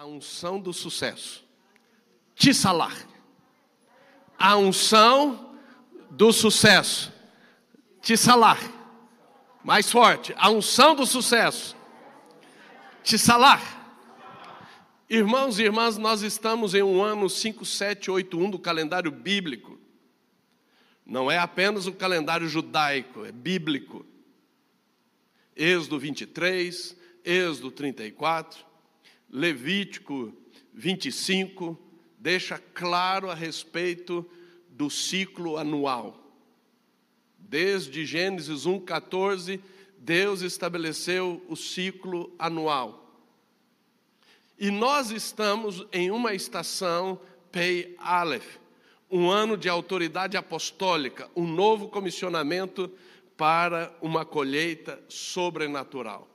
A unção do sucesso. Tissalar. A unção do sucesso. Tissalar. Mais forte. A unção do sucesso. Tissalar. Irmãos e irmãs, nós estamos em um ano 5781 do calendário bíblico. Não é apenas o calendário judaico, é bíblico. Êxodo 23, Êxodo 34, Levítico 25, deixa claro a respeito do ciclo anual. Desde Gênesis 1,14, Deus estabeleceu o ciclo anual. E nós estamos em uma estação Pei Aleph, um ano de autoridade apostólica, um novo comissionamento para uma colheita sobrenatural.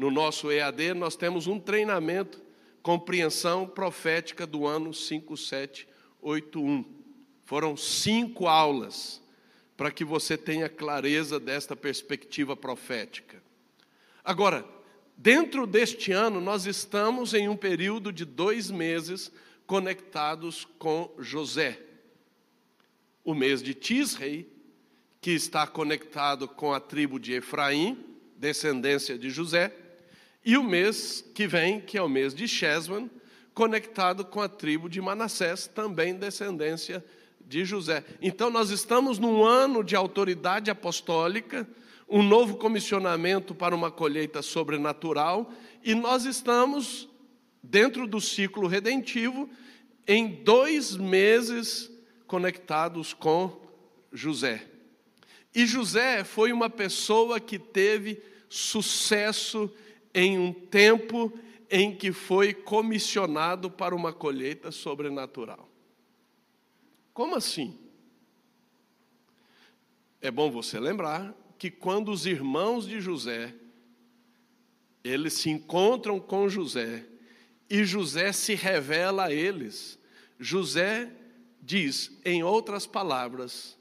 No nosso EAD, nós temos um treinamento, compreensão profética do ano 5781. Foram cinco aulas para que você tenha clareza desta perspectiva profética. Agora, dentro deste ano, nós estamos em um período de dois meses conectados com José o mês de Tisrei, que está conectado com a tribo de Efraim, descendência de José, e o mês que vem, que é o mês de Shesman, conectado com a tribo de Manassés, também descendência de José. Então nós estamos num ano de autoridade apostólica, um novo comissionamento para uma colheita sobrenatural, e nós estamos dentro do ciclo redentivo em dois meses conectados com José. E José foi uma pessoa que teve sucesso em um tempo em que foi comissionado para uma colheita sobrenatural. Como assim? É bom você lembrar que quando os irmãos de José eles se encontram com José e José se revela a eles, José diz, em outras palavras,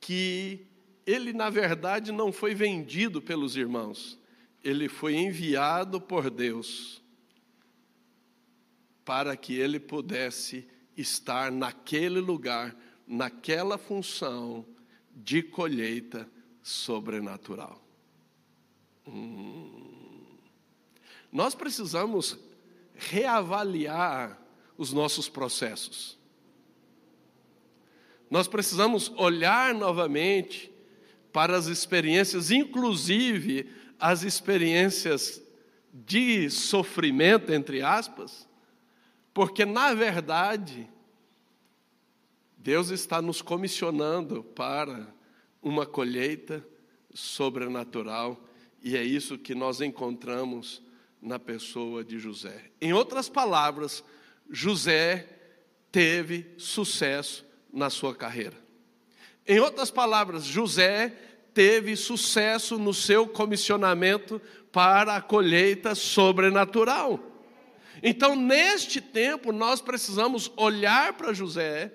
que ele, na verdade, não foi vendido pelos irmãos, ele foi enviado por Deus para que ele pudesse estar naquele lugar, naquela função de colheita sobrenatural. Hum. Nós precisamos reavaliar os nossos processos. Nós precisamos olhar novamente para as experiências, inclusive as experiências de sofrimento, entre aspas, porque, na verdade, Deus está nos comissionando para uma colheita sobrenatural, e é isso que nós encontramos na pessoa de José. Em outras palavras, José teve sucesso na sua carreira. Em outras palavras, José teve sucesso no seu comissionamento para a colheita sobrenatural. Então, neste tempo, nós precisamos olhar para José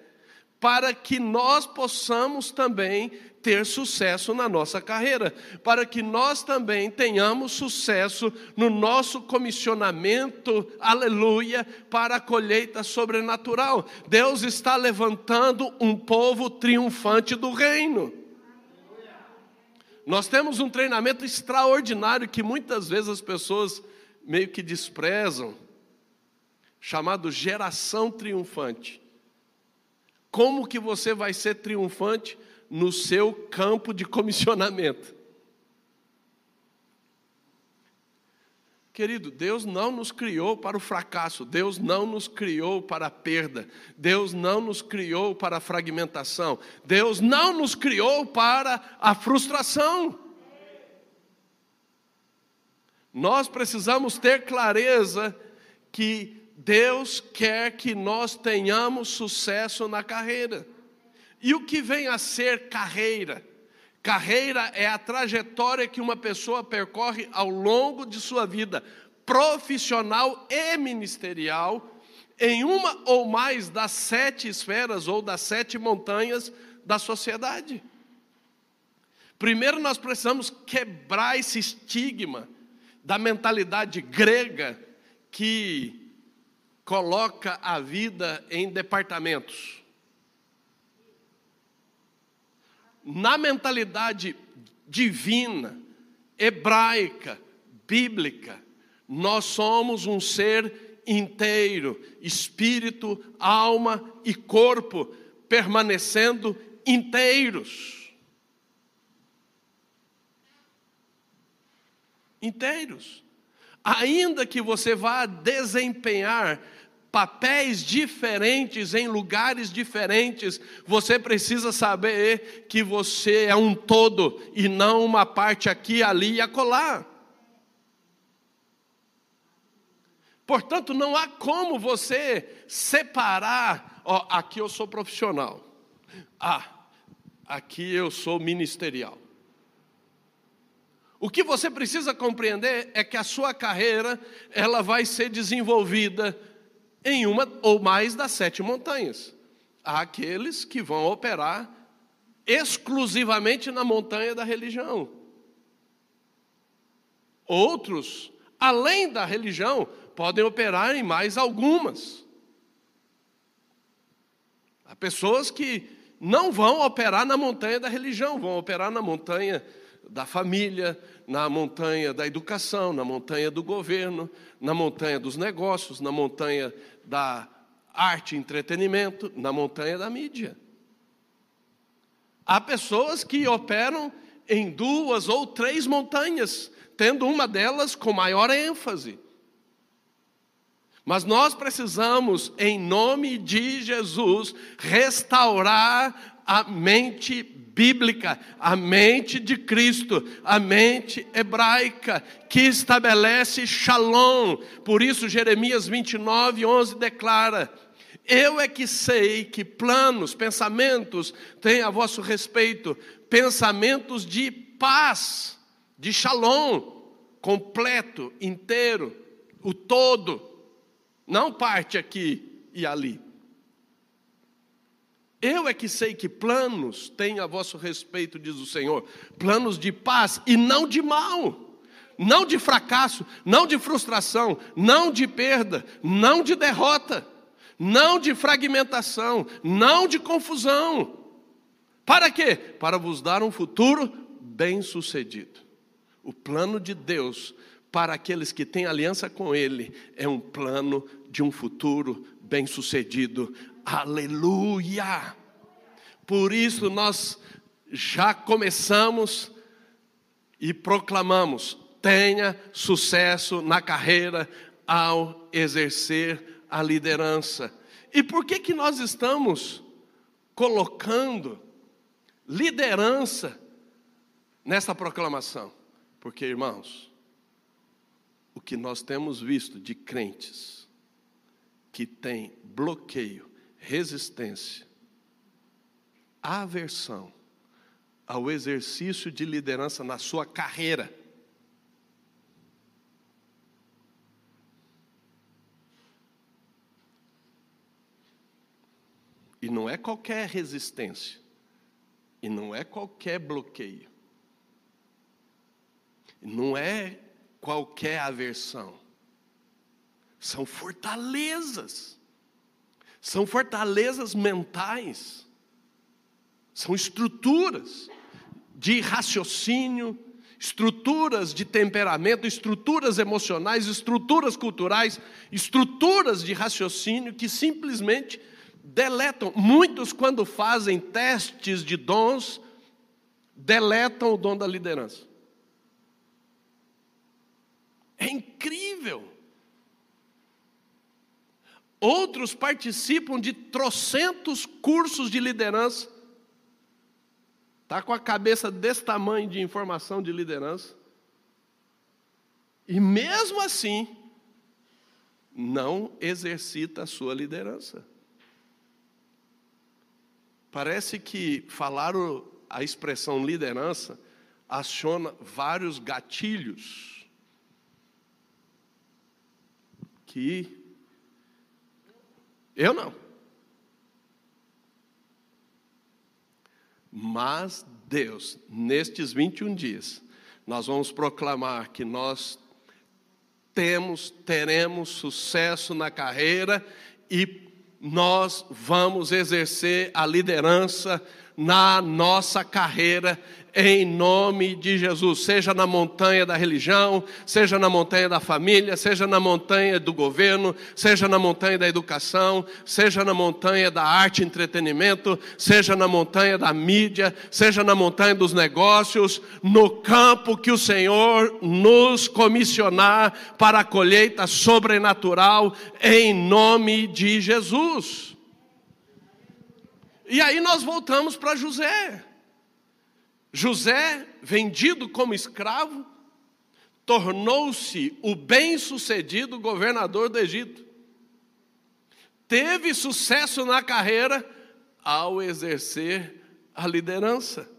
para que nós possamos também ter sucesso na nossa carreira, para que nós também tenhamos sucesso no nosso comissionamento, aleluia, para a colheita sobrenatural. Deus está levantando um povo triunfante do reino. Nós temos um treinamento extraordinário que muitas vezes as pessoas meio que desprezam, chamado geração triunfante. Como que você vai ser triunfante? no seu campo de comissionamento. Querido, Deus não nos criou para o fracasso, Deus não nos criou para a perda, Deus não nos criou para a fragmentação, Deus não nos criou para a frustração. Nós precisamos ter clareza que Deus quer que nós tenhamos sucesso na carreira. E o que vem a ser carreira? Carreira é a trajetória que uma pessoa percorre ao longo de sua vida, profissional e ministerial, em uma ou mais das sete esferas ou das sete montanhas da sociedade. Primeiro, nós precisamos quebrar esse estigma da mentalidade grega que coloca a vida em departamentos. Na mentalidade divina, hebraica, bíblica, nós somos um ser inteiro, espírito, alma e corpo, permanecendo inteiros. Inteiros. Ainda que você vá desempenhar papéis diferentes em lugares diferentes, você precisa saber que você é um todo e não uma parte aqui, ali e acolá. Portanto, não há como você separar, ó, aqui eu sou profissional. Ah, aqui eu sou ministerial. O que você precisa compreender é que a sua carreira, ela vai ser desenvolvida em uma ou mais das sete montanhas. Há aqueles que vão operar exclusivamente na montanha da religião. Outros, além da religião, podem operar em mais algumas. Há pessoas que não vão operar na montanha da religião, vão operar na montanha da família, na montanha da educação, na montanha do governo, na montanha dos negócios, na montanha da arte e entretenimento, na montanha da mídia. Há pessoas que operam em duas ou três montanhas, tendo uma delas com maior ênfase. Mas nós precisamos, em nome de Jesus, restaurar a mente bíblica, a mente de Cristo, a mente hebraica, que estabelece shalom. Por isso, Jeremias 29, 11 declara: Eu é que sei que planos, pensamentos têm a vosso respeito, pensamentos de paz, de shalom, completo, inteiro, o todo não parte aqui e ali. Eu é que sei que planos tenho a vosso respeito, diz o Senhor, planos de paz e não de mal, não de fracasso, não de frustração, não de perda, não de derrota, não de fragmentação, não de confusão. Para quê? Para vos dar um futuro bem-sucedido. O plano de Deus para aqueles que têm aliança com Ele é um plano de um futuro bem-sucedido. Aleluia! Por isso nós já começamos e proclamamos: tenha sucesso na carreira ao exercer a liderança. E por que que nós estamos colocando liderança nessa proclamação? Porque, irmãos, o que nós temos visto de crentes que têm bloqueio, resistência, aversão ao exercício de liderança na sua carreira. E não é qualquer resistência, e não é qualquer bloqueio, não é qualquer aversão. São fortalezas. São fortalezas mentais. São estruturas de raciocínio, estruturas de temperamento, estruturas emocionais, estruturas culturais, estruturas de raciocínio que simplesmente deletam. Muitos, quando fazem testes de dons, deletam o dom da liderança. É incrível. Outros participam de trocentos cursos de liderança. Está com a cabeça desse tamanho de informação de liderança. E mesmo assim, não exercita a sua liderança. Parece que falar a expressão liderança aciona vários gatilhos que eu não. Mas Deus, nestes 21 dias, nós vamos proclamar que nós temos, teremos sucesso na carreira e nós vamos exercer a liderança na nossa carreira em nome de Jesus, seja na montanha da religião, seja na montanha da família, seja na montanha do governo, seja na montanha da educação, seja na montanha da arte e entretenimento, seja na montanha da mídia, seja na montanha dos negócios, no campo que o Senhor nos comissionar para a colheita sobrenatural, em nome de Jesus. E aí nós voltamos para José. José, vendido como escravo, tornou-se o bem-sucedido governador do Egito. Teve sucesso na carreira ao exercer a liderança.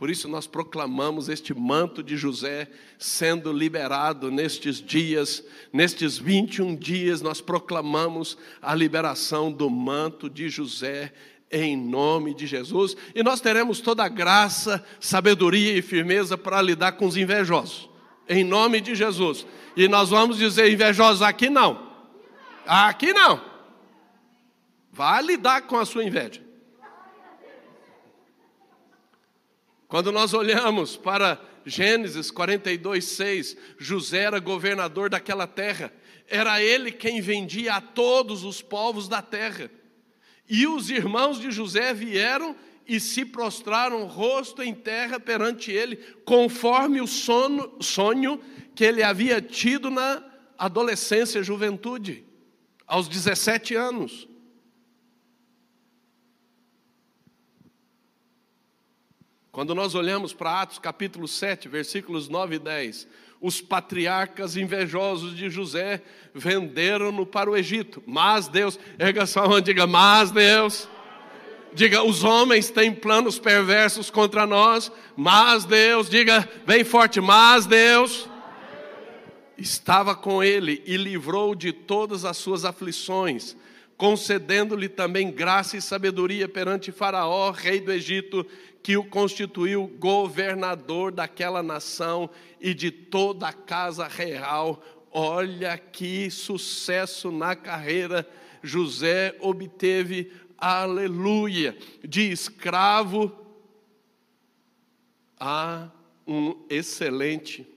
Por isso nós proclamamos este manto de José sendo liberado nestes dias, nestes 21 dias, nós proclamamos a liberação do manto de José em nome de Jesus, e nós teremos toda a graça, sabedoria e firmeza para lidar com os invejosos, em nome de Jesus. E nós vamos dizer: invejosos, aqui não, aqui não, vá lidar com a sua inveja. Quando nós olhamos para Gênesis 42, 6, José era governador daquela terra, era ele quem vendia a todos os povos da terra. E os irmãos de José vieram e se prostraram rosto em terra perante ele, conforme o sono, sonho que ele havia tido na adolescência juventude, aos 17 anos. Quando nós olhamos para Atos capítulo 7, versículos 9 e 10, os patriarcas invejosos de José venderam-no para o Egito. Mas Deus, erga sua mão, diga, mas Deus. Diga, os homens têm planos perversos contra nós, mas Deus, diga, bem forte, mas Deus estava com ele e livrou de todas as suas aflições, concedendo-lhe também graça e sabedoria perante Faraó, rei do Egito, que o constituiu governador daquela nação e de toda a casa real. Olha que sucesso na carreira José obteve, aleluia, de escravo a um excelente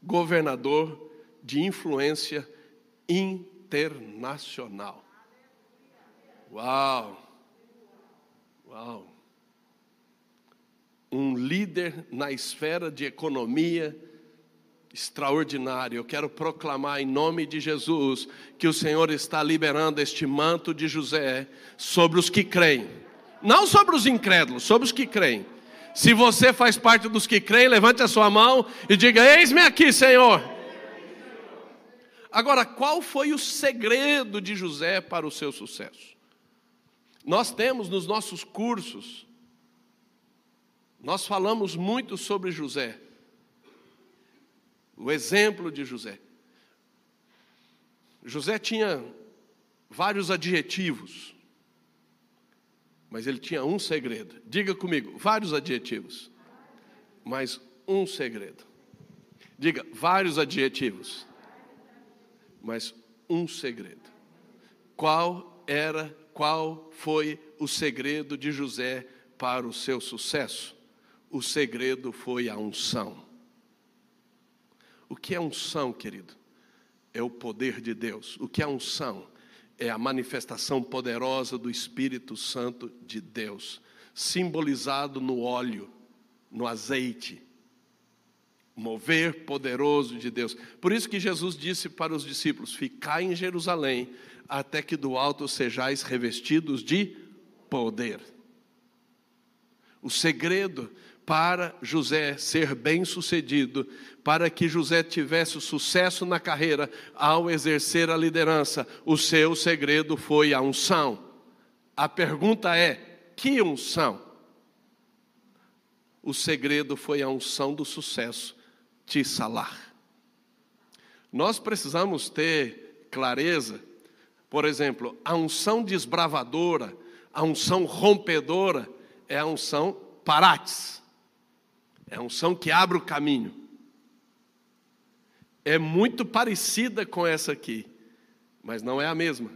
governador de influência internacional. Uau! Uau! um líder na esfera de economia extraordinário. Eu quero proclamar em nome de Jesus que o Senhor está liberando este manto de José sobre os que creem, não sobre os incrédulos, sobre os que creem. Se você faz parte dos que creem, levante a sua mão e diga: Eis-me aqui, Senhor. Agora, qual foi o segredo de José para o seu sucesso? Nós temos nos nossos cursos nós falamos muito sobre José, o exemplo de José. José tinha vários adjetivos, mas ele tinha um segredo. Diga comigo, vários adjetivos, mas um segredo. Diga, vários adjetivos, mas um segredo. Qual era, qual foi o segredo de José para o seu sucesso? O segredo foi a unção. O que é unção, querido? É o poder de Deus. O que é unção? É a manifestação poderosa do Espírito Santo de Deus, simbolizado no óleo, no azeite. Mover poderoso de Deus. Por isso que Jesus disse para os discípulos: Ficai em Jerusalém, até que do alto sejais revestidos de poder. O segredo para José ser bem-sucedido, para que José tivesse sucesso na carreira ao exercer a liderança, o seu segredo foi a unção. A pergunta é: que unção? O segredo foi a unção do sucesso, Tissalar. Nós precisamos ter clareza, por exemplo, a unção desbravadora, a unção rompedora é a unção parates. É a unção que abre o caminho. é muito parecida com essa aqui, mas não é a mesma.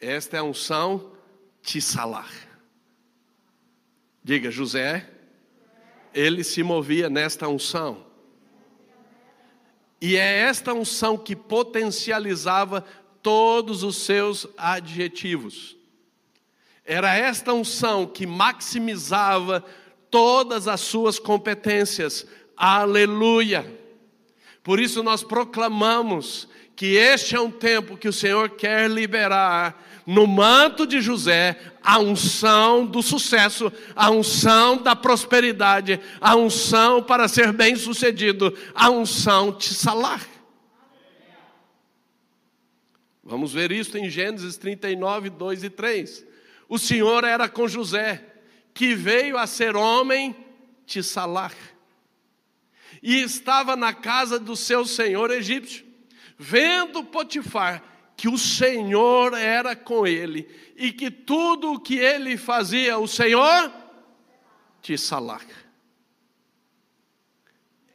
Esta é a unção Tissalar. Diga, José, ele se movia nesta unção. E é esta unção que potencializava todos os seus adjetivos. Era esta unção que maximizava todas as suas competências. Aleluia! Por isso nós proclamamos que este é um tempo que o Senhor quer liberar no manto de José a unção do sucesso, a unção da prosperidade, a unção para ser bem-sucedido, a unção de salar. Vamos ver isso em Gênesis 39, 2 e 3. O Senhor era com José, que veio a ser homem de salar, e estava na casa do seu senhor egípcio. Vendo Potifar que o Senhor era com ele e que tudo o que ele fazia, o Senhor te salar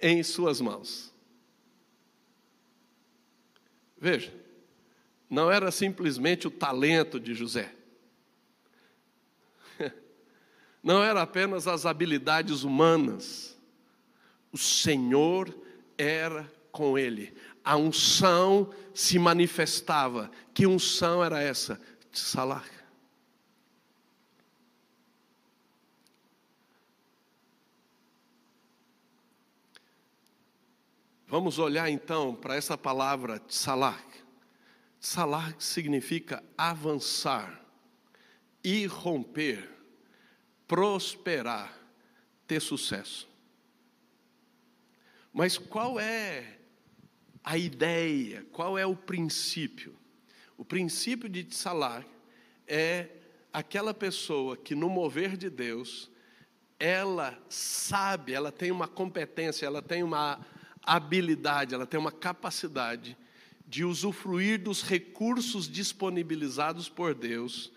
em suas mãos. Veja, não era simplesmente o talento de José, não era apenas as habilidades humanas, o Senhor era com ele a unção se manifestava. Que unção era essa? Salar. Vamos olhar então para essa palavra salar. Salar significa avançar, irromper, prosperar, ter sucesso. Mas qual é a ideia, qual é o princípio? O princípio de Tsalar é aquela pessoa que no mover de Deus, ela sabe, ela tem uma competência, ela tem uma habilidade, ela tem uma capacidade de usufruir dos recursos disponibilizados por Deus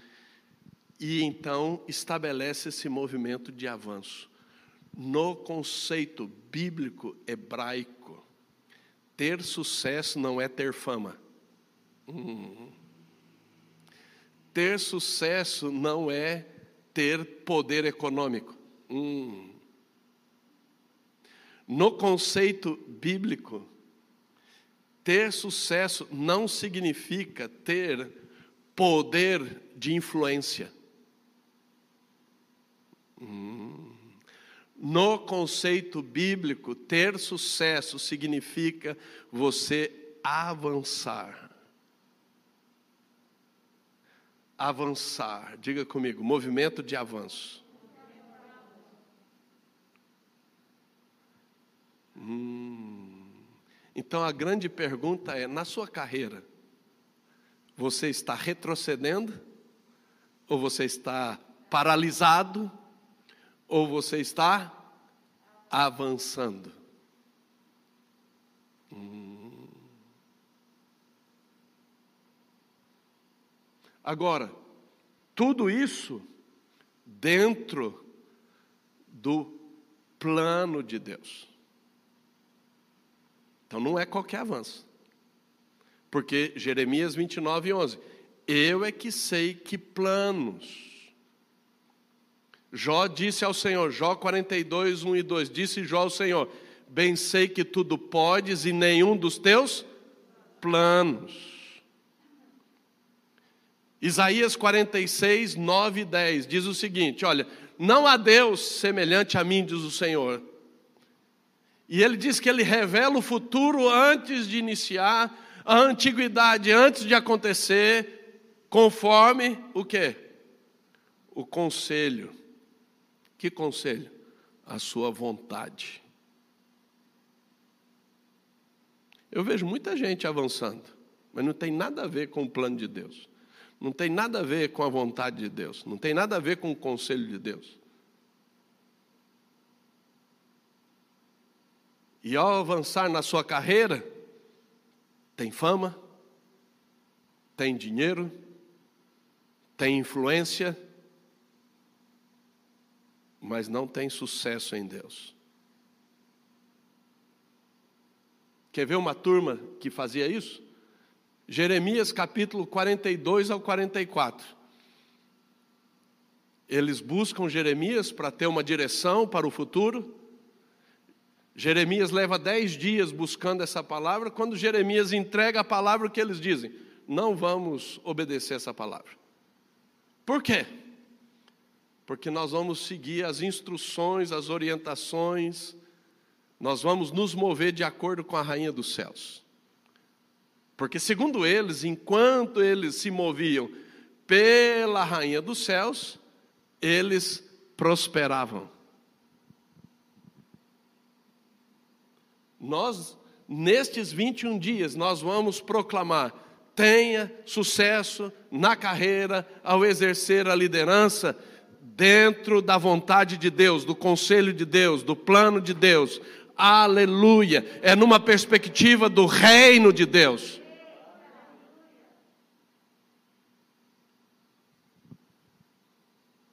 e então estabelece esse movimento de avanço. No conceito bíblico hebraico, ter sucesso não é ter fama. Hum. Ter sucesso não é ter poder econômico. Hum. No conceito bíblico, ter sucesso não significa ter poder de influência. Hum. No conceito bíblico, ter sucesso significa você avançar. Avançar, diga comigo, movimento de avanço. Hum. Então a grande pergunta é: na sua carreira, você está retrocedendo? Ou você está paralisado? Ou você está avançando? Hum. Agora, tudo isso dentro do plano de Deus. Então não é qualquer avanço. Porque Jeremias 29, 11. Eu é que sei que planos Jó disse ao Senhor, Jó 42, 1 e 2, disse Jó ao Senhor: Bem sei que tudo podes e nenhum dos teus planos. Isaías 46, 9 e 10 diz o seguinte: Olha, não há Deus semelhante a mim, diz o Senhor. E ele diz que ele revela o futuro antes de iniciar, a antiguidade antes de acontecer, conforme o que? O conselho que conselho? A sua vontade. Eu vejo muita gente avançando, mas não tem nada a ver com o plano de Deus. Não tem nada a ver com a vontade de Deus. Não tem nada a ver com o conselho de Deus. E ao avançar na sua carreira, tem fama, tem dinheiro, tem influência, mas não tem sucesso em Deus. Quer ver uma turma que fazia isso? Jeremias capítulo 42 ao 44. Eles buscam Jeremias para ter uma direção para o futuro. Jeremias leva dez dias buscando essa palavra. Quando Jeremias entrega a palavra, o que eles dizem? Não vamos obedecer essa palavra. Por quê? Porque nós vamos seguir as instruções, as orientações, nós vamos nos mover de acordo com a rainha dos céus. Porque, segundo eles, enquanto eles se moviam pela rainha dos céus, eles prosperavam. Nós, nestes 21 dias, nós vamos proclamar: tenha sucesso na carreira ao exercer a liderança dentro da vontade de Deus, do conselho de Deus, do plano de Deus. Aleluia! É numa perspectiva do reino de Deus.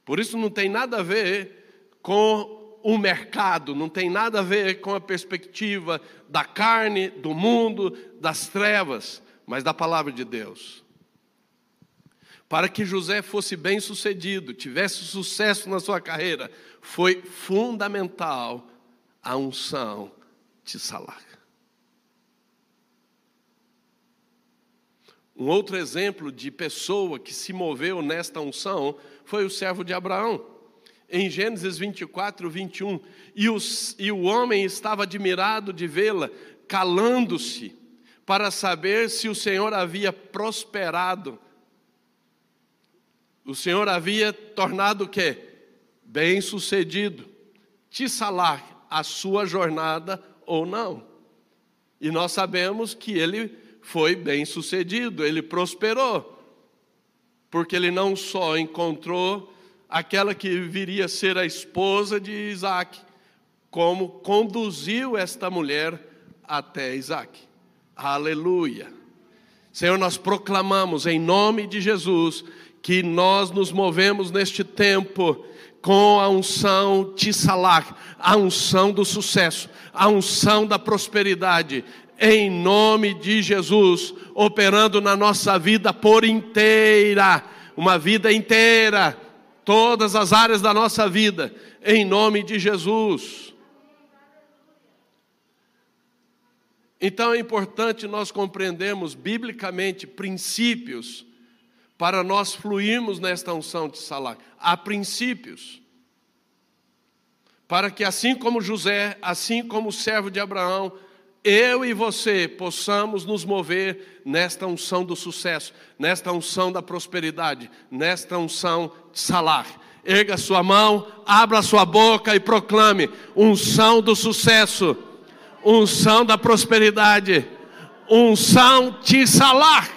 Por isso não tem nada a ver com o mercado, não tem nada a ver com a perspectiva da carne, do mundo, das trevas, mas da palavra de Deus. Para que José fosse bem sucedido, tivesse sucesso na sua carreira, foi fundamental a unção de Salar. Um outro exemplo de pessoa que se moveu nesta unção foi o servo de Abraão em Gênesis 24, 21. E, os, e o homem estava admirado de vê-la, calando-se, para saber se o Senhor havia prosperado. O Senhor havia tornado o quê? Bem sucedido. Tissalar a sua jornada ou não. E nós sabemos que ele foi bem sucedido, ele prosperou. Porque ele não só encontrou aquela que viria a ser a esposa de Isaac, como conduziu esta mulher até Isaac. Aleluia. Senhor, nós proclamamos em nome de Jesus que nós nos movemos neste tempo com a unção Tissalak, a unção do sucesso, a unção da prosperidade, em nome de Jesus, operando na nossa vida por inteira, uma vida inteira, todas as áreas da nossa vida, em nome de Jesus. Então é importante nós compreendermos biblicamente princípios para nós fluirmos nesta unção de Salá. Há princípios. Para que assim como José, assim como o servo de Abraão, eu e você possamos nos mover nesta unção do sucesso, nesta unção da prosperidade, nesta unção de salar. Erga sua mão, abra sua boca e proclame: unção do sucesso, unção da prosperidade, unção de salar.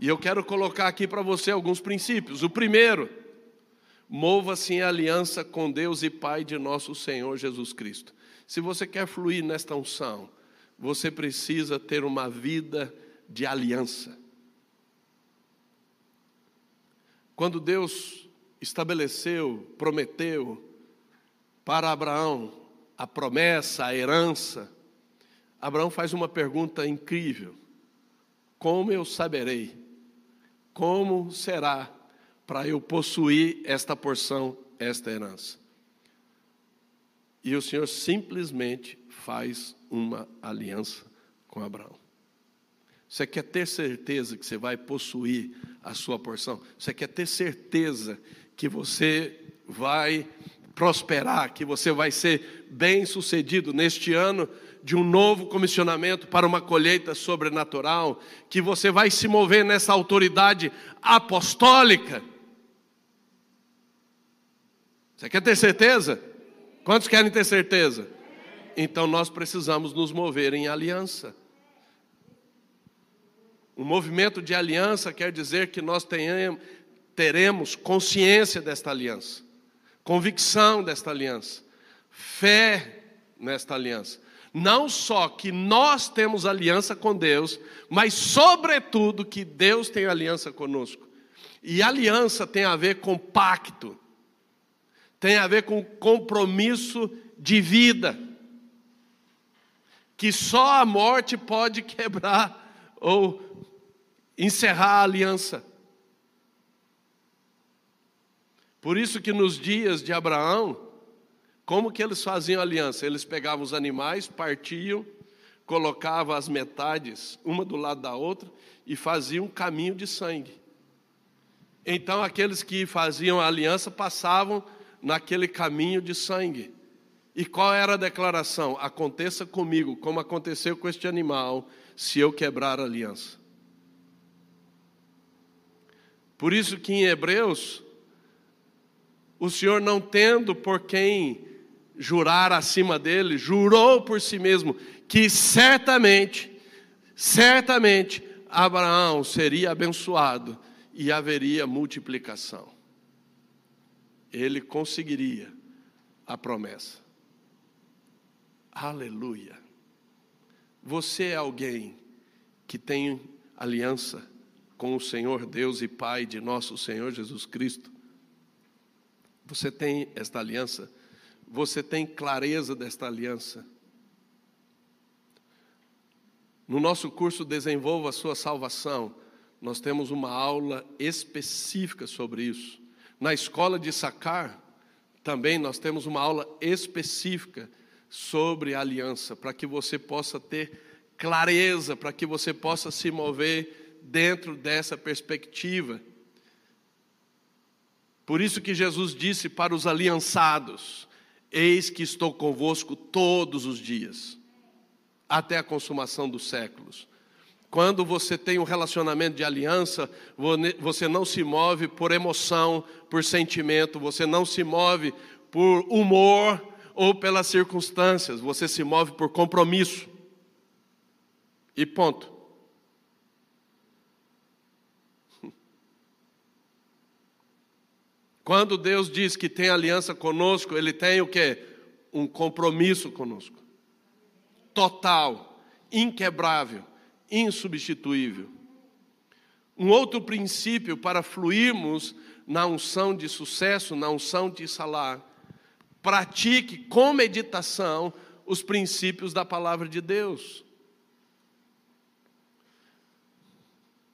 E eu quero colocar aqui para você alguns princípios. O primeiro, mova-se em aliança com Deus e Pai de nosso Senhor Jesus Cristo. Se você quer fluir nesta unção, você precisa ter uma vida de aliança. Quando Deus estabeleceu, prometeu para Abraão a promessa, a herança, Abraão faz uma pergunta incrível: Como eu saberei? Como será para eu possuir esta porção, esta herança? E o Senhor simplesmente faz uma aliança com Abraão. Você quer ter certeza que você vai possuir a sua porção? Você quer ter certeza que você vai prosperar, que você vai ser bem sucedido neste ano de um novo comissionamento para uma colheita sobrenatural, que você vai se mover nessa autoridade apostólica? Você quer ter certeza? Quantos querem ter certeza? Então nós precisamos nos mover em aliança. O movimento de aliança quer dizer que nós tenhamos, teremos consciência desta aliança, convicção desta aliança, fé nesta aliança. Não só que nós temos aliança com Deus, mas, sobretudo, que Deus tem aliança conosco. E aliança tem a ver com pacto tem a ver com compromisso de vida. que só a morte pode quebrar ou encerrar a aliança. Por isso que nos dias de Abraão, como que eles faziam aliança? Eles pegavam os animais, partiam, colocavam as metades uma do lado da outra e faziam um caminho de sangue. Então aqueles que faziam a aliança passavam naquele caminho de sangue. E qual era a declaração? Aconteça comigo, como aconteceu com este animal, se eu quebrar a aliança. Por isso que em Hebreus, o Senhor não tendo por quem jurar acima dele, jurou por si mesmo que certamente, certamente Abraão seria abençoado e haveria multiplicação. Ele conseguiria a promessa. Aleluia. Você é alguém que tem aliança com o Senhor Deus e Pai de nosso Senhor Jesus Cristo. Você tem esta aliança? Você tem clareza desta aliança? No nosso curso Desenvolva a Sua Salvação, nós temos uma aula específica sobre isso. Na escola de Sacar, também nós temos uma aula específica sobre aliança, para que você possa ter clareza, para que você possa se mover dentro dessa perspectiva. Por isso que Jesus disse para os aliançados: Eis que estou convosco todos os dias, até a consumação dos séculos. Quando você tem um relacionamento de aliança, você não se move por emoção, por sentimento, você não se move por humor ou pelas circunstâncias, você se move por compromisso. E ponto. Quando Deus diz que tem aliança conosco, Ele tem o que? Um compromisso conosco. Total, inquebrável insubstituível. Um outro princípio para fluirmos na unção de sucesso, na unção de salar, pratique com meditação os princípios da palavra de Deus.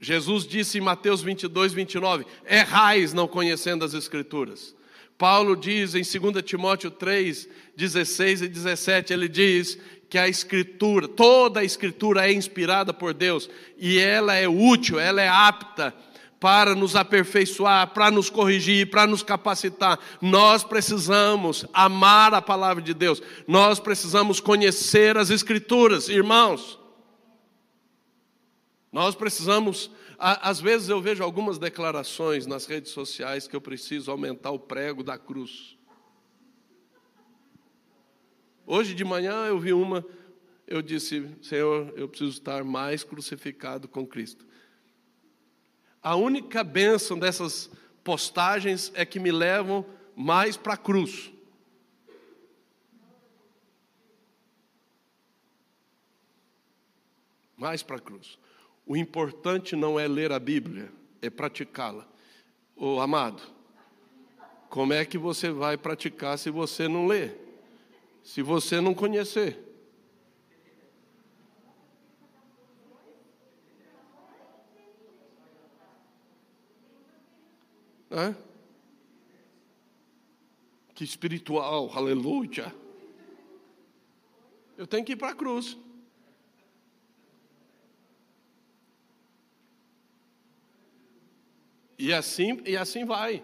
Jesus disse em Mateus 22, 29, errais não conhecendo as Escrituras. Paulo diz em 2 Timóteo 3, 16 e 17, ele diz que a Escritura, toda a Escritura é inspirada por Deus e ela é útil, ela é apta para nos aperfeiçoar, para nos corrigir, para nos capacitar. Nós precisamos amar a palavra de Deus, nós precisamos conhecer as Escrituras, irmãos. Nós precisamos, às vezes eu vejo algumas declarações nas redes sociais que eu preciso aumentar o prego da cruz. Hoje de manhã eu vi uma, eu disse, Senhor, eu preciso estar mais crucificado com Cristo. A única bênção dessas postagens é que me levam mais para a cruz. Mais para a cruz. O importante não é ler a Bíblia, é praticá-la. Ô amado, como é que você vai praticar se você não lê? se você não conhecer. É? Que espiritual, aleluia. Eu tenho que ir para a cruz. E assim, e assim vai.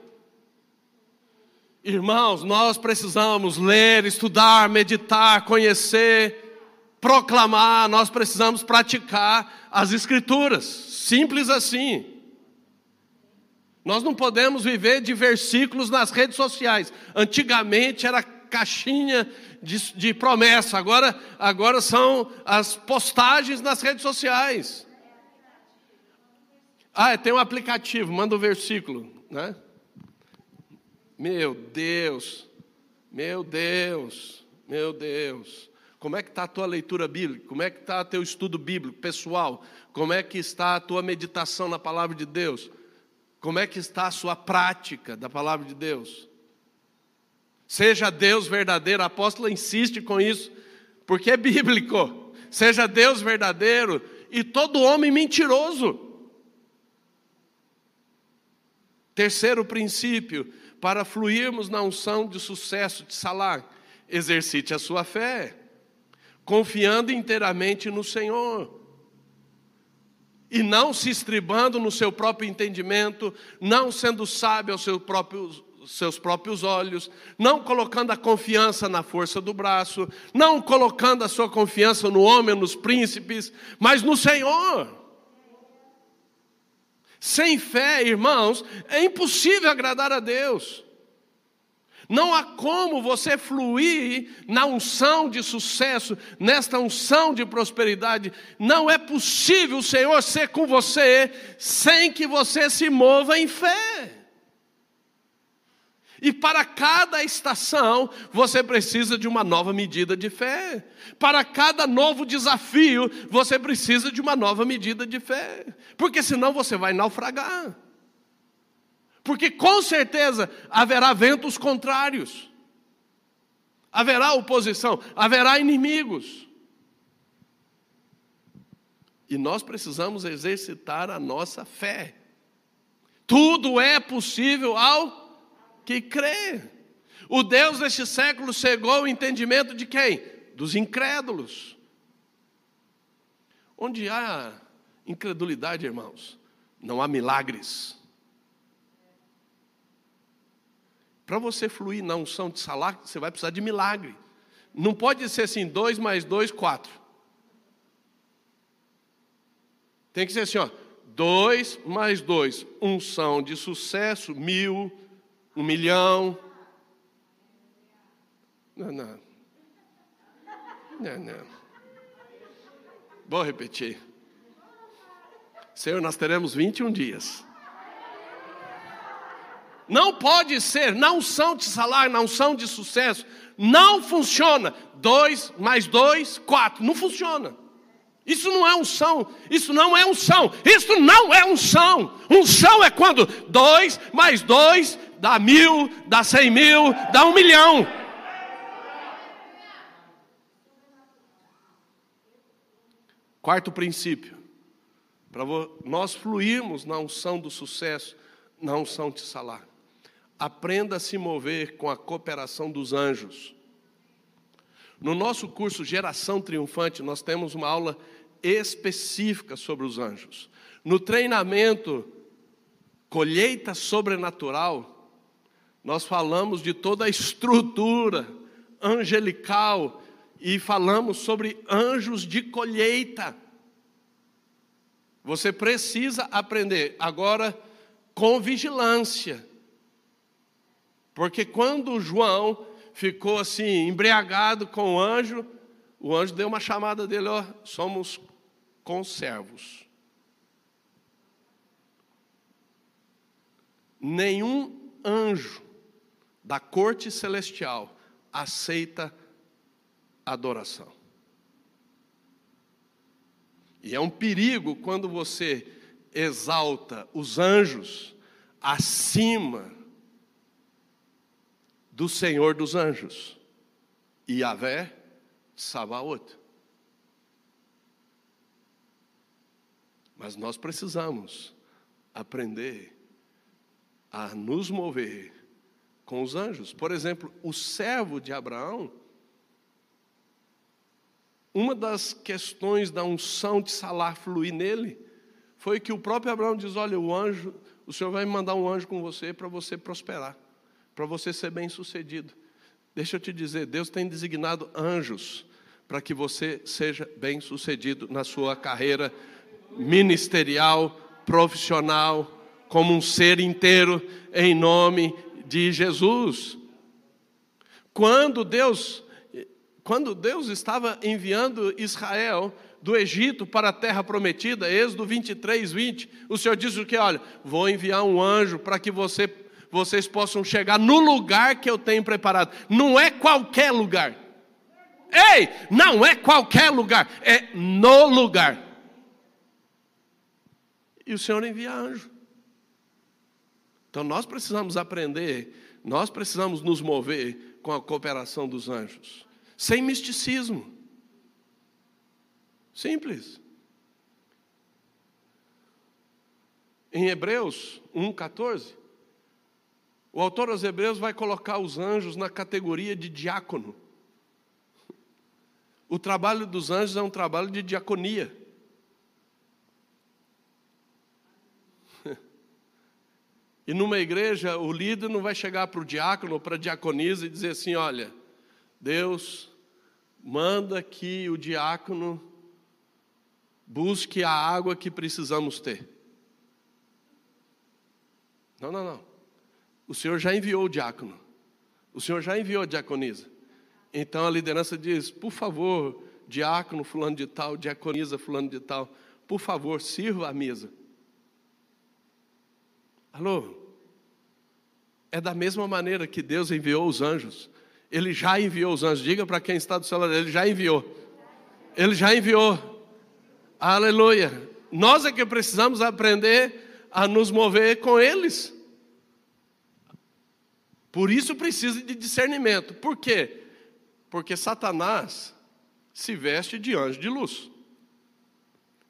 Irmãos, nós precisamos ler, estudar, meditar, conhecer, proclamar, nós precisamos praticar as Escrituras, simples assim. Nós não podemos viver de versículos nas redes sociais. Antigamente era caixinha de, de promessa, agora, agora são as postagens nas redes sociais. Ah, tem um aplicativo, manda o um versículo, né? Meu Deus, meu Deus, meu Deus. Como é que está a tua leitura bíblica? Como é que está o teu estudo bíblico pessoal? Como é que está a tua meditação na palavra de Deus? Como é que está a sua prática da palavra de Deus? Seja Deus verdadeiro, a apóstola insiste com isso, porque é bíblico. seja Deus verdadeiro e todo homem mentiroso. Terceiro princípio, para fluirmos na unção de sucesso de salar, exercite a sua fé, confiando inteiramente no Senhor. E não se estribando no seu próprio entendimento, não sendo sábio aos seus próprios, seus próprios olhos, não colocando a confiança na força do braço, não colocando a sua confiança no homem, nos príncipes, mas no Senhor. Sem fé, irmãos, é impossível agradar a Deus. Não há como você fluir na unção de sucesso, nesta unção de prosperidade. Não é possível o Senhor ser com você sem que você se mova em fé. E para cada estação, você precisa de uma nova medida de fé. Para cada novo desafio, você precisa de uma nova medida de fé. Porque senão você vai naufragar. Porque com certeza haverá ventos contrários. Haverá oposição, haverá inimigos. E nós precisamos exercitar a nossa fé. Tudo é possível ao que crê. O Deus deste século cegou o entendimento de quem? Dos incrédulos. Onde há incredulidade, irmãos, não há milagres. Para você fluir na unção de salar, você vai precisar de milagre. Não pode ser assim, dois mais dois, quatro. Tem que ser assim, ó, dois mais dois, unção de sucesso, mil, um milhão. Não, não. Não, não. Vou repetir. Senhor, nós teremos 21 dias. Não pode ser, na unção de salário, na unção de sucesso, não funciona. Dois mais dois, quatro. Não funciona. Isso não é unção, isso não é unção, isso não é unção. Unção é quando dois mais dois dá mil, dá cem mil, dá um milhão. Quarto princípio, para nós fluirmos na unção do sucesso, na unção de salário. Aprenda a se mover com a cooperação dos anjos. No nosso curso Geração Triunfante, nós temos uma aula específica sobre os anjos. No treinamento Colheita Sobrenatural, nós falamos de toda a estrutura angelical e falamos sobre anjos de colheita. Você precisa aprender agora com vigilância. Porque quando João ficou assim, embriagado com o anjo, o anjo deu uma chamada dele, ó, somos conservos. Nenhum anjo da corte celestial aceita adoração. E é um perigo quando você exalta os anjos acima do Senhor dos anjos, Yahvé Sabaoth. Mas nós precisamos aprender a nos mover com os anjos. Por exemplo, o servo de Abraão, uma das questões da unção de salar fluir nele, foi que o próprio Abraão diz: Olha, o anjo, o Senhor vai mandar um anjo com você para você prosperar, para você ser bem sucedido. Deixa eu te dizer, Deus tem designado anjos para que você seja bem sucedido na sua carreira ministerial, profissional, como um ser inteiro, em nome de Jesus. Quando Deus, quando Deus estava enviando Israel do Egito para a terra prometida, Êxodo 23, 20, o Senhor diz o que? Olha, vou enviar um anjo para que você, vocês possam chegar no lugar que eu tenho preparado. Não é qualquer lugar. Ei, não é qualquer lugar, é no lugar. E o Senhor envia anjo. Então nós precisamos aprender, nós precisamos nos mover com a cooperação dos anjos, sem misticismo. Simples. Em Hebreus 1,14, o autor aos Hebreus vai colocar os anjos na categoria de diácono. O trabalho dos anjos é um trabalho de diaconia. E numa igreja, o líder não vai chegar para o diácono ou para a diaconisa e dizer assim: olha, Deus manda que o diácono busque a água que precisamos ter. Não, não, não. O Senhor já enviou o diácono. O Senhor já enviou a diaconisa. Então a liderança diz: por favor, diácono fulano de tal, diaconisa fulano de tal, por favor, sirva a mesa. Alô? É da mesma maneira que Deus enviou os anjos. Ele já enviou os anjos. Diga para quem está do seu lado, ele já enviou. Ele já enviou. Aleluia. Nós é que precisamos aprender a nos mover com eles. Por isso precisa de discernimento. Por quê? Porque Satanás se veste de anjo de luz.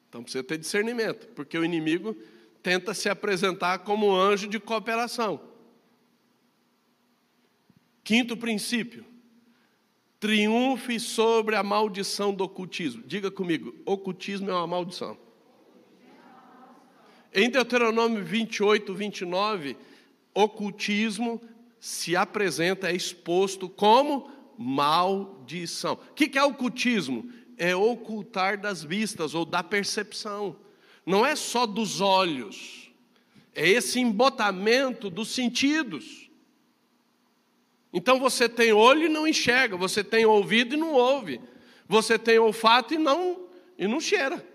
Então precisa ter discernimento, porque o inimigo tenta se apresentar como anjo de cooperação. Quinto princípio: triunfe sobre a maldição do ocultismo. Diga comigo: ocultismo é uma maldição. Em Deuteronômio 28, 29, ocultismo se apresenta, é exposto como maldição. O que é ocultismo? É ocultar das vistas ou da percepção não é só dos olhos, é esse embotamento dos sentidos. Então você tem olho e não enxerga, você tem ouvido e não ouve, você tem olfato e não e não cheira.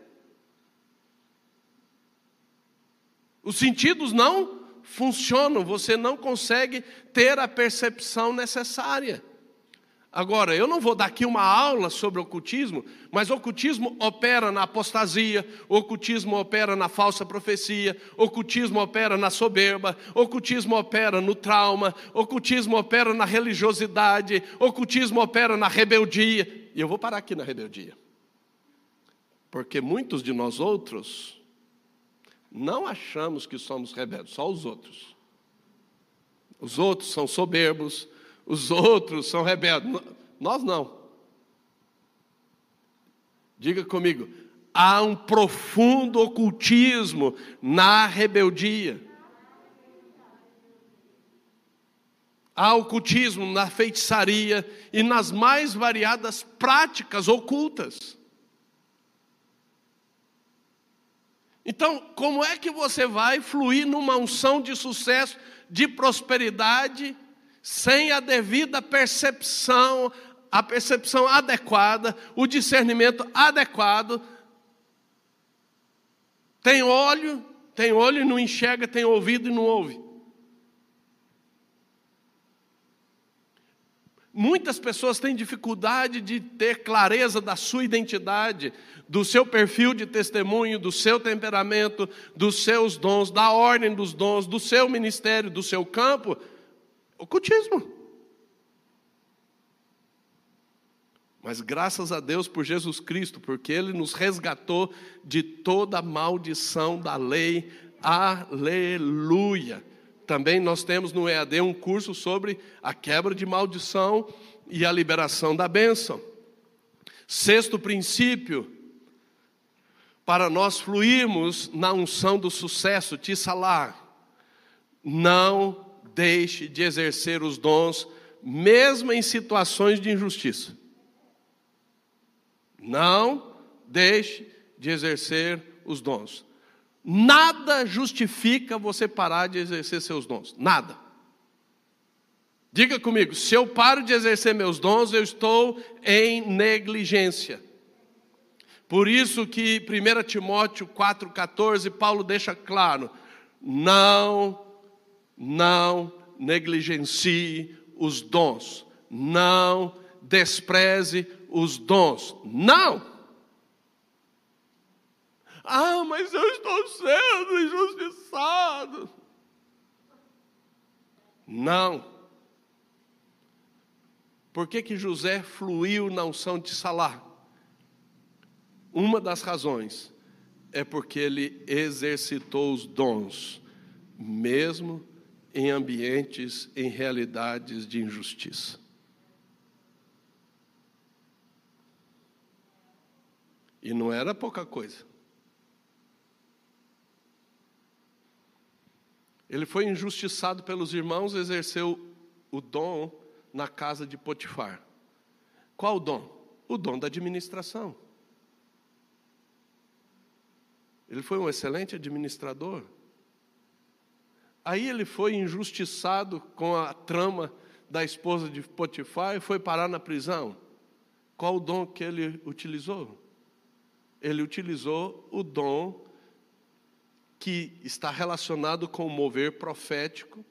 Os sentidos não funcionam, você não consegue ter a percepção necessária. Agora, eu não vou dar aqui uma aula sobre ocultismo, mas ocultismo opera na apostasia, ocultismo opera na falsa profecia, ocultismo opera na soberba, ocultismo opera no trauma, ocultismo opera na religiosidade, ocultismo opera na rebeldia. E eu vou parar aqui na rebeldia. Porque muitos de nós outros não achamos que somos rebeldes, só os outros. Os outros são soberbos, os outros são rebeldes. Nós não. Diga comigo, há um profundo ocultismo na rebeldia. Há ocultismo na feitiçaria e nas mais variadas práticas ocultas. Então, como é que você vai fluir numa unção de sucesso, de prosperidade, sem a devida percepção, a percepção adequada, o discernimento adequado. Tem olho, tem olho e não enxerga, tem ouvido e não ouve. Muitas pessoas têm dificuldade de ter clareza da sua identidade, do seu perfil de testemunho, do seu temperamento, dos seus dons, da ordem dos dons, do seu ministério, do seu campo, Ocultismo. Mas graças a Deus por Jesus Cristo, porque Ele nos resgatou de toda maldição da lei. Aleluia. Também nós temos no EAD um curso sobre a quebra de maldição e a liberação da bênção. Sexto princípio, para nós fluirmos na unção do sucesso, tissalar, não deixe de exercer os dons, mesmo em situações de injustiça. Não deixe de exercer os dons. Nada justifica você parar de exercer seus dons. Nada. Diga comigo, se eu paro de exercer meus dons, eu estou em negligência. Por isso que 1 Timóteo 4,14, Paulo deixa claro: não não negligencie os dons, não despreze os dons, não. Ah, mas eu estou sendo injustiçado. Não. Por que, que José fluiu na unção de Salá? uma das razões é porque ele exercitou os dons, mesmo em ambientes, em realidades de injustiça. E não era pouca coisa. Ele foi injustiçado pelos irmãos, exerceu o dom na casa de Potifar. Qual o dom? O dom da administração. Ele foi um excelente administrador. Aí ele foi injustiçado com a trama da esposa de Potifar e foi parar na prisão. Qual o dom que ele utilizou? Ele utilizou o dom que está relacionado com o mover profético,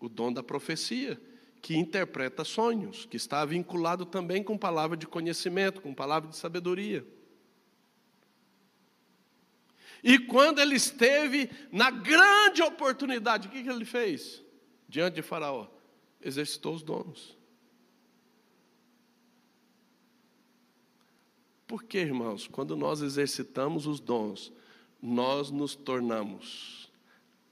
o dom da profecia, que interpreta sonhos, que está vinculado também com palavra de conhecimento, com palavra de sabedoria. E quando ele esteve na grande oportunidade, o que, que ele fez? Diante de Faraó, exercitou os dons. Porque, irmãos, quando nós exercitamos os dons, nós nos tornamos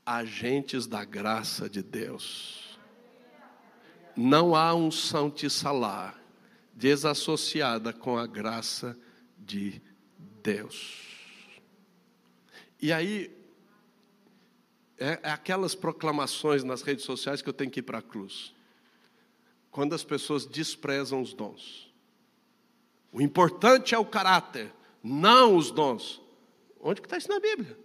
agentes da graça de Deus. Não há unção tissalar desassociada com a graça de Deus. E aí, é, é aquelas proclamações nas redes sociais que eu tenho que ir para a cruz. Quando as pessoas desprezam os dons. O importante é o caráter, não os dons. Onde que está isso na Bíblia?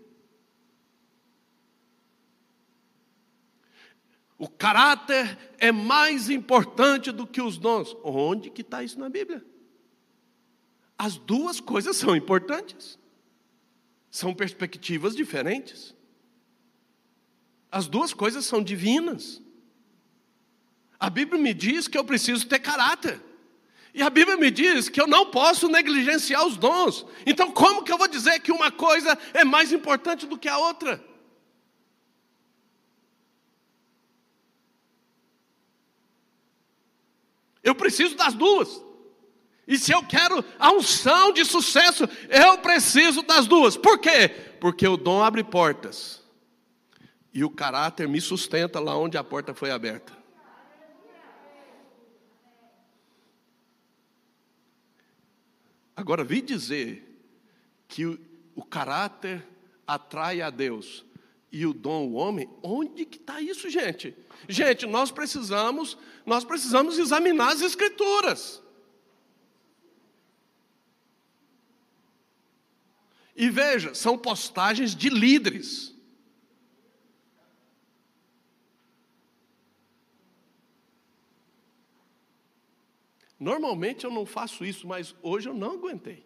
O caráter é mais importante do que os dons. Onde que está isso na Bíblia? As duas coisas são importantes. São perspectivas diferentes. As duas coisas são divinas. A Bíblia me diz que eu preciso ter caráter. E a Bíblia me diz que eu não posso negligenciar os dons. Então, como que eu vou dizer que uma coisa é mais importante do que a outra? Eu preciso das duas. E se eu quero a unção de sucesso, eu preciso das duas. Por quê? Porque o dom abre portas. E o caráter me sustenta lá onde a porta foi aberta. Agora, vi dizer que o, o caráter atrai a Deus e o dom o homem, onde que está isso, gente? Gente, nós precisamos, nós precisamos examinar as escrituras. E veja, são postagens de líderes. Normalmente eu não faço isso, mas hoje eu não aguentei.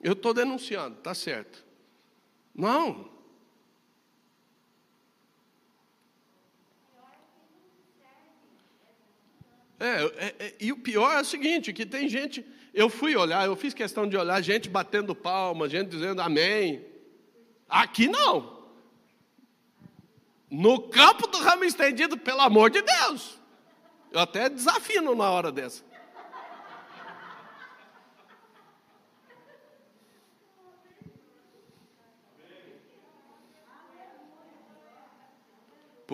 Eu estou denunciando, tá certo. Não. É, é, é, e o pior é o seguinte, que tem gente eu fui olhar, eu fiz questão de olhar gente batendo palma, gente dizendo amém. Aqui não. No campo do ramo estendido, pelo amor de Deus. Eu até desafino na hora dessa.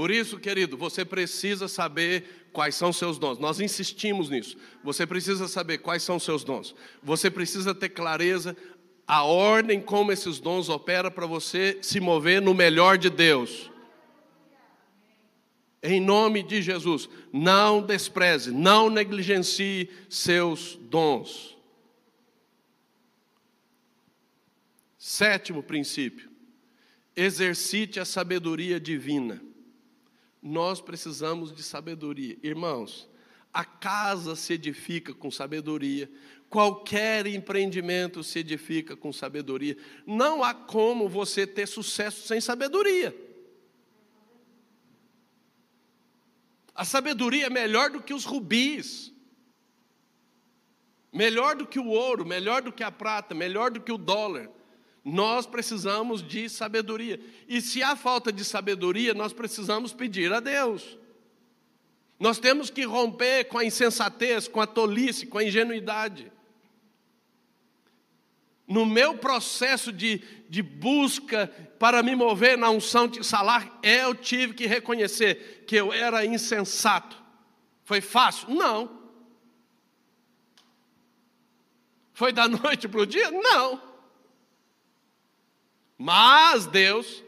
Por isso, querido, você precisa saber quais são seus dons. Nós insistimos nisso. Você precisa saber quais são seus dons. Você precisa ter clareza a ordem como esses dons operam para você se mover no melhor de Deus. Em nome de Jesus, não despreze, não negligencie seus dons. Sétimo princípio: exercite a sabedoria divina. Nós precisamos de sabedoria. Irmãos, a casa se edifica com sabedoria, qualquer empreendimento se edifica com sabedoria. Não há como você ter sucesso sem sabedoria. A sabedoria é melhor do que os rubis, melhor do que o ouro, melhor do que a prata, melhor do que o dólar. Nós precisamos de sabedoria. E se há falta de sabedoria, nós precisamos pedir a Deus. Nós temos que romper com a insensatez, com a tolice, com a ingenuidade. No meu processo de, de busca para me mover na unção de salar, eu tive que reconhecer que eu era insensato. Foi fácil? Não. Foi da noite para o dia? Não. Mas Deus,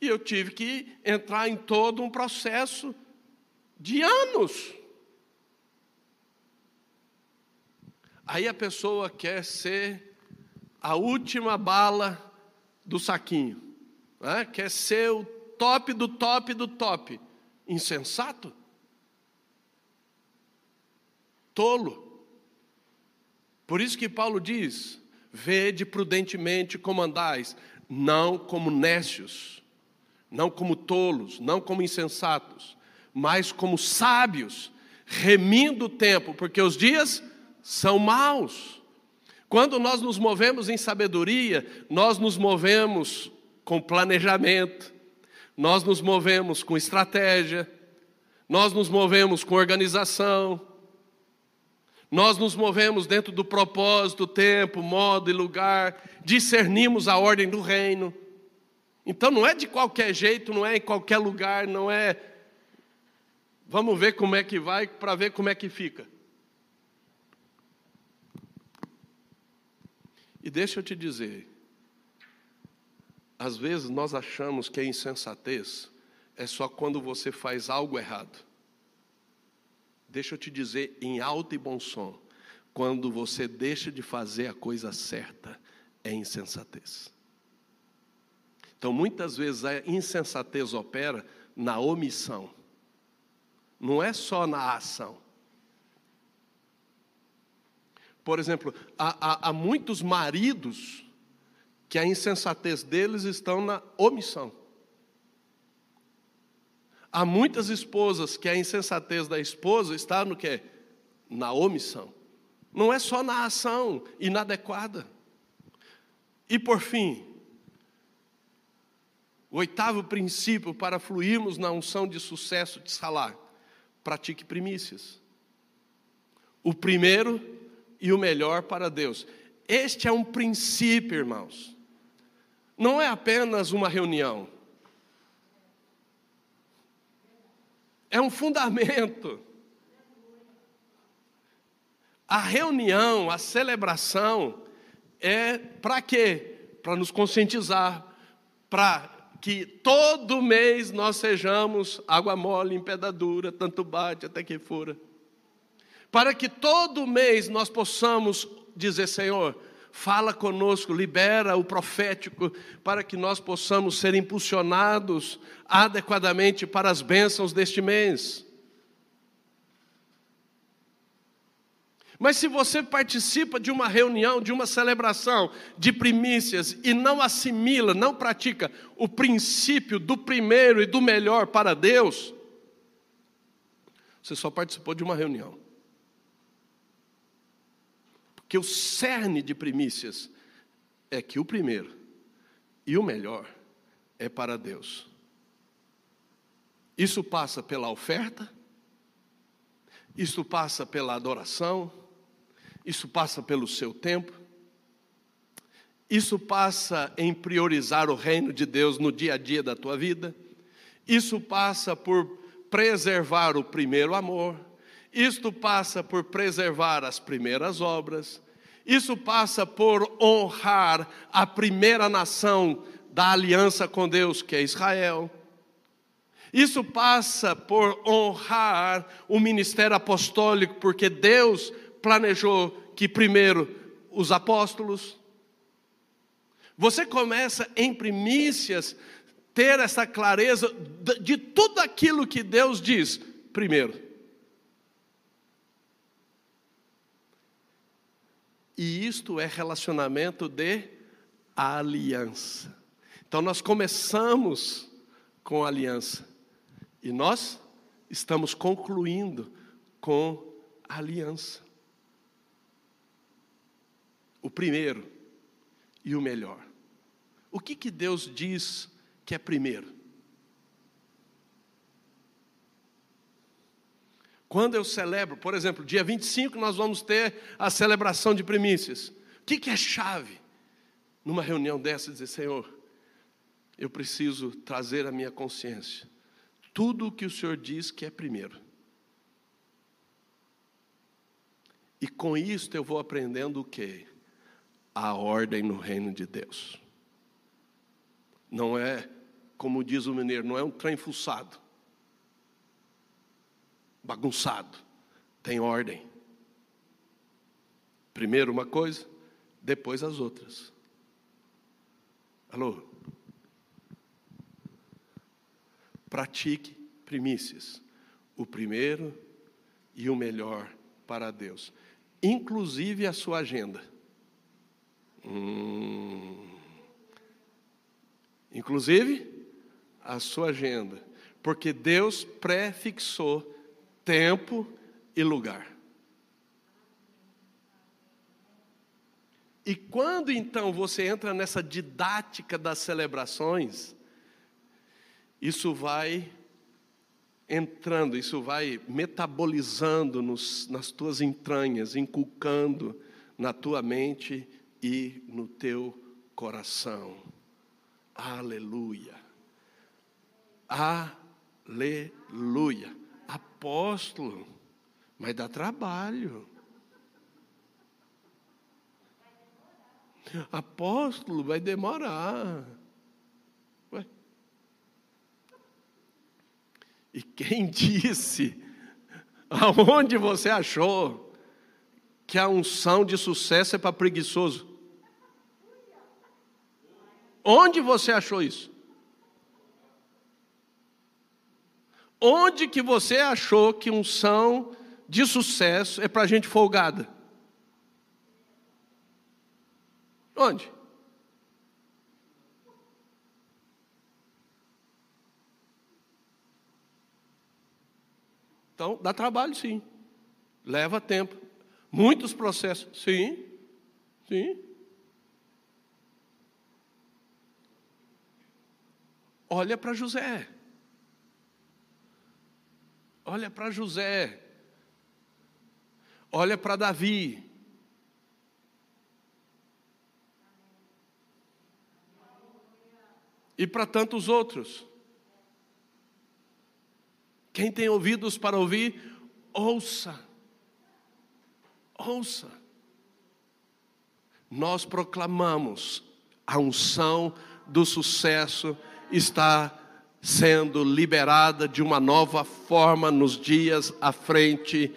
e eu tive que entrar em todo um processo de anos. Aí a pessoa quer ser a última bala do saquinho, né? quer ser o top do top do top. Insensato? Tolo. Por isso que Paulo diz: vede prudentemente como andais, não como nécios, não como tolos, não como insensatos, mas como sábios, remindo o tempo, porque os dias são maus. Quando nós nos movemos em sabedoria, nós nos movemos com planejamento, nós nos movemos com estratégia, nós nos movemos com organização, nós nos movemos dentro do propósito, tempo, modo e lugar, discernimos a ordem do reino. Então não é de qualquer jeito, não é em qualquer lugar, não é. Vamos ver como é que vai para ver como é que fica. E deixa eu te dizer, às vezes nós achamos que a insensatez é só quando você faz algo errado. Deixa eu te dizer em alto e bom som: quando você deixa de fazer a coisa certa, é insensatez. Então, muitas vezes a insensatez opera na omissão, não é só na ação. Por exemplo, há, há, há muitos maridos que a insensatez deles estão na omissão. Há muitas esposas que a insensatez da esposa está no que? Na omissão. Não é só na ação inadequada. E por fim, o oitavo princípio para fluirmos na unção de sucesso de salário: pratique primícias. O primeiro e o melhor para Deus. Este é um princípio, irmãos. Não é apenas uma reunião. É um fundamento. A reunião, a celebração é para quê? Para nos conscientizar, para que todo mês nós sejamos água mole, empedadura, tanto bate até que fura. Para que todo mês nós possamos dizer, Senhor, fala conosco, libera o profético, para que nós possamos ser impulsionados adequadamente para as bênçãos deste mês. Mas se você participa de uma reunião, de uma celebração de primícias e não assimila, não pratica o princípio do primeiro e do melhor para Deus, você só participou de uma reunião. Porque o cerne de primícias é que o primeiro e o melhor é para Deus. Isso passa pela oferta, isso passa pela adoração, isso passa pelo seu tempo, isso passa em priorizar o reino de Deus no dia a dia da tua vida, isso passa por preservar o primeiro amor, isto passa por preservar as primeiras obras, isso passa por honrar a primeira nação da aliança com Deus, que é Israel. Isso passa por honrar o ministério apostólico, porque Deus planejou que primeiro os apóstolos. Você começa em primícias ter essa clareza de tudo aquilo que Deus diz primeiro. E isto é relacionamento de aliança. Então nós começamos com aliança e nós estamos concluindo com aliança. O primeiro e o melhor. O que, que Deus diz que é primeiro? Quando eu celebro, por exemplo, dia 25 nós vamos ter a celebração de primícias. O que, que é chave numa reunião dessa? Dizer, Senhor, eu preciso trazer a minha consciência. Tudo o que o Senhor diz que é primeiro. E com isto eu vou aprendendo o que? A ordem no reino de Deus. Não é, como diz o mineiro, não é um trem fuçado, bagunçado. Tem ordem. Primeiro uma coisa, depois as outras. Alô? Pratique primícias, o primeiro e o melhor para Deus, inclusive a sua agenda. Hum, inclusive a sua agenda, porque Deus prefixou tempo e lugar. E quando então você entra nessa didática das celebrações, isso vai entrando, isso vai metabolizando nos, nas tuas entranhas, inculcando na tua mente e no teu coração. Aleluia. Aleluia. Apóstolo, mas dá trabalho. Apóstolo, vai demorar. E quem disse, aonde você achou que a unção de sucesso é para preguiçoso? Onde você achou isso? Onde que você achou que unção de sucesso é para gente folgada? Onde? Então, dá trabalho sim. Leva tempo. Muitos processos. Sim. Sim. Olha para José. Olha para José. Olha para Davi. E para tantos outros. Quem tem ouvidos para ouvir, ouça. Ouça. Nós proclamamos a unção do sucesso está sendo liberada de uma nova forma nos dias à frente.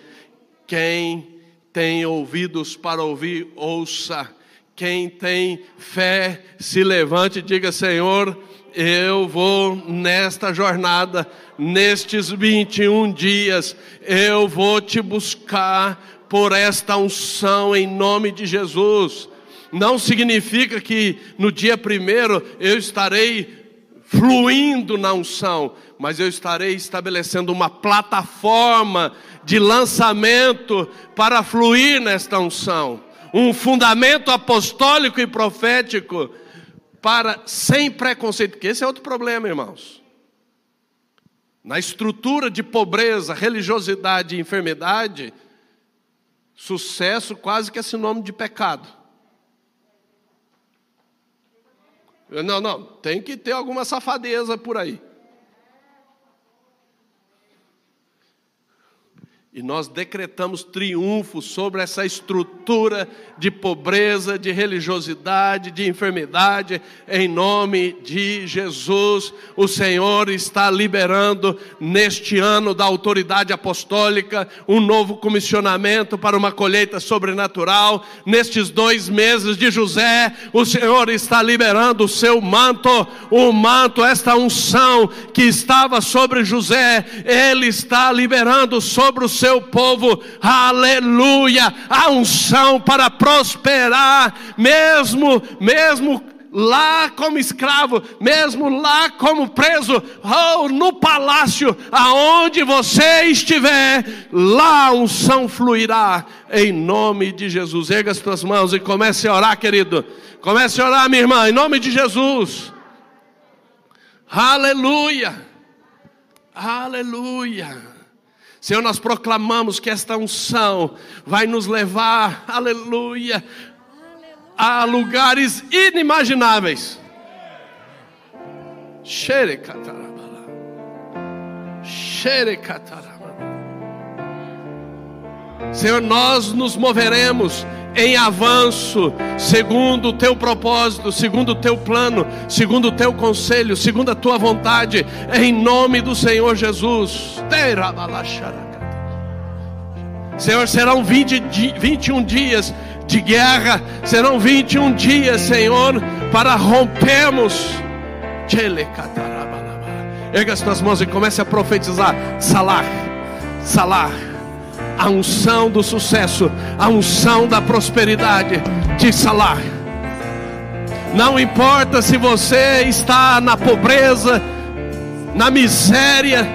Quem tem ouvidos para ouvir, ouça. Quem tem fé, se levante e diga: Senhor, eu vou nesta jornada, nestes 21 dias, eu vou te buscar por esta unção em nome de Jesus. Não significa que no dia primeiro eu estarei fluindo na unção, mas eu estarei estabelecendo uma plataforma de lançamento para fluir nesta unção, um fundamento apostólico e profético para sem preconceito, porque esse é outro problema, irmãos. Na estrutura de pobreza, religiosidade e enfermidade, sucesso quase que é sinônimo de pecado. Não, não, tem que ter alguma safadeza por aí. E nós decretamos triunfo sobre essa estrutura de pobreza, de religiosidade, de enfermidade, em nome de Jesus. O Senhor está liberando neste ano da autoridade apostólica um novo comissionamento para uma colheita sobrenatural. Nestes dois meses de José, o Senhor está liberando o seu manto, o manto, esta unção que estava sobre José, ele está liberando sobre o seu povo, aleluia, a unção para prosperar, mesmo, mesmo lá como escravo, mesmo lá como preso, ou no palácio, aonde você estiver, lá a unção fluirá, em nome de Jesus. Erga as tuas mãos e comece a orar, querido. Comece a orar, minha irmã, em nome de Jesus. Aleluia, aleluia. Senhor, nós proclamamos que esta unção vai nos levar, aleluia, a lugares inimagináveis. Xerecatarabala. Xerecatarabala. Senhor, nós nos moveremos em avanço, segundo o teu propósito, segundo o teu plano, segundo o teu conselho, segundo a tua vontade, em nome do Senhor Jesus. Senhor, serão 20, 21 dias de guerra, serão 21 dias, Senhor, para rompermos. Erga as tuas mãos e comece a profetizar. Salar, salar a unção do sucesso, a unção da prosperidade de Salar. Não importa se você está na pobreza, na miséria,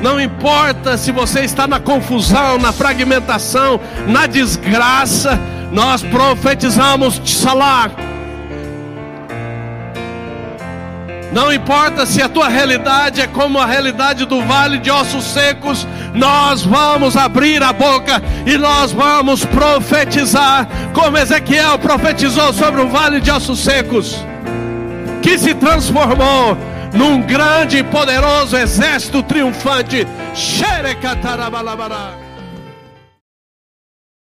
não importa se você está na confusão, na fragmentação, na desgraça, nós profetizamos Salar Não importa se a tua realidade é como a realidade do vale de ossos secos, nós vamos abrir a boca e nós vamos profetizar, como Ezequiel profetizou sobre o vale de ossos secos, que se transformou num grande e poderoso exército triunfante. Xerecatarabalabara.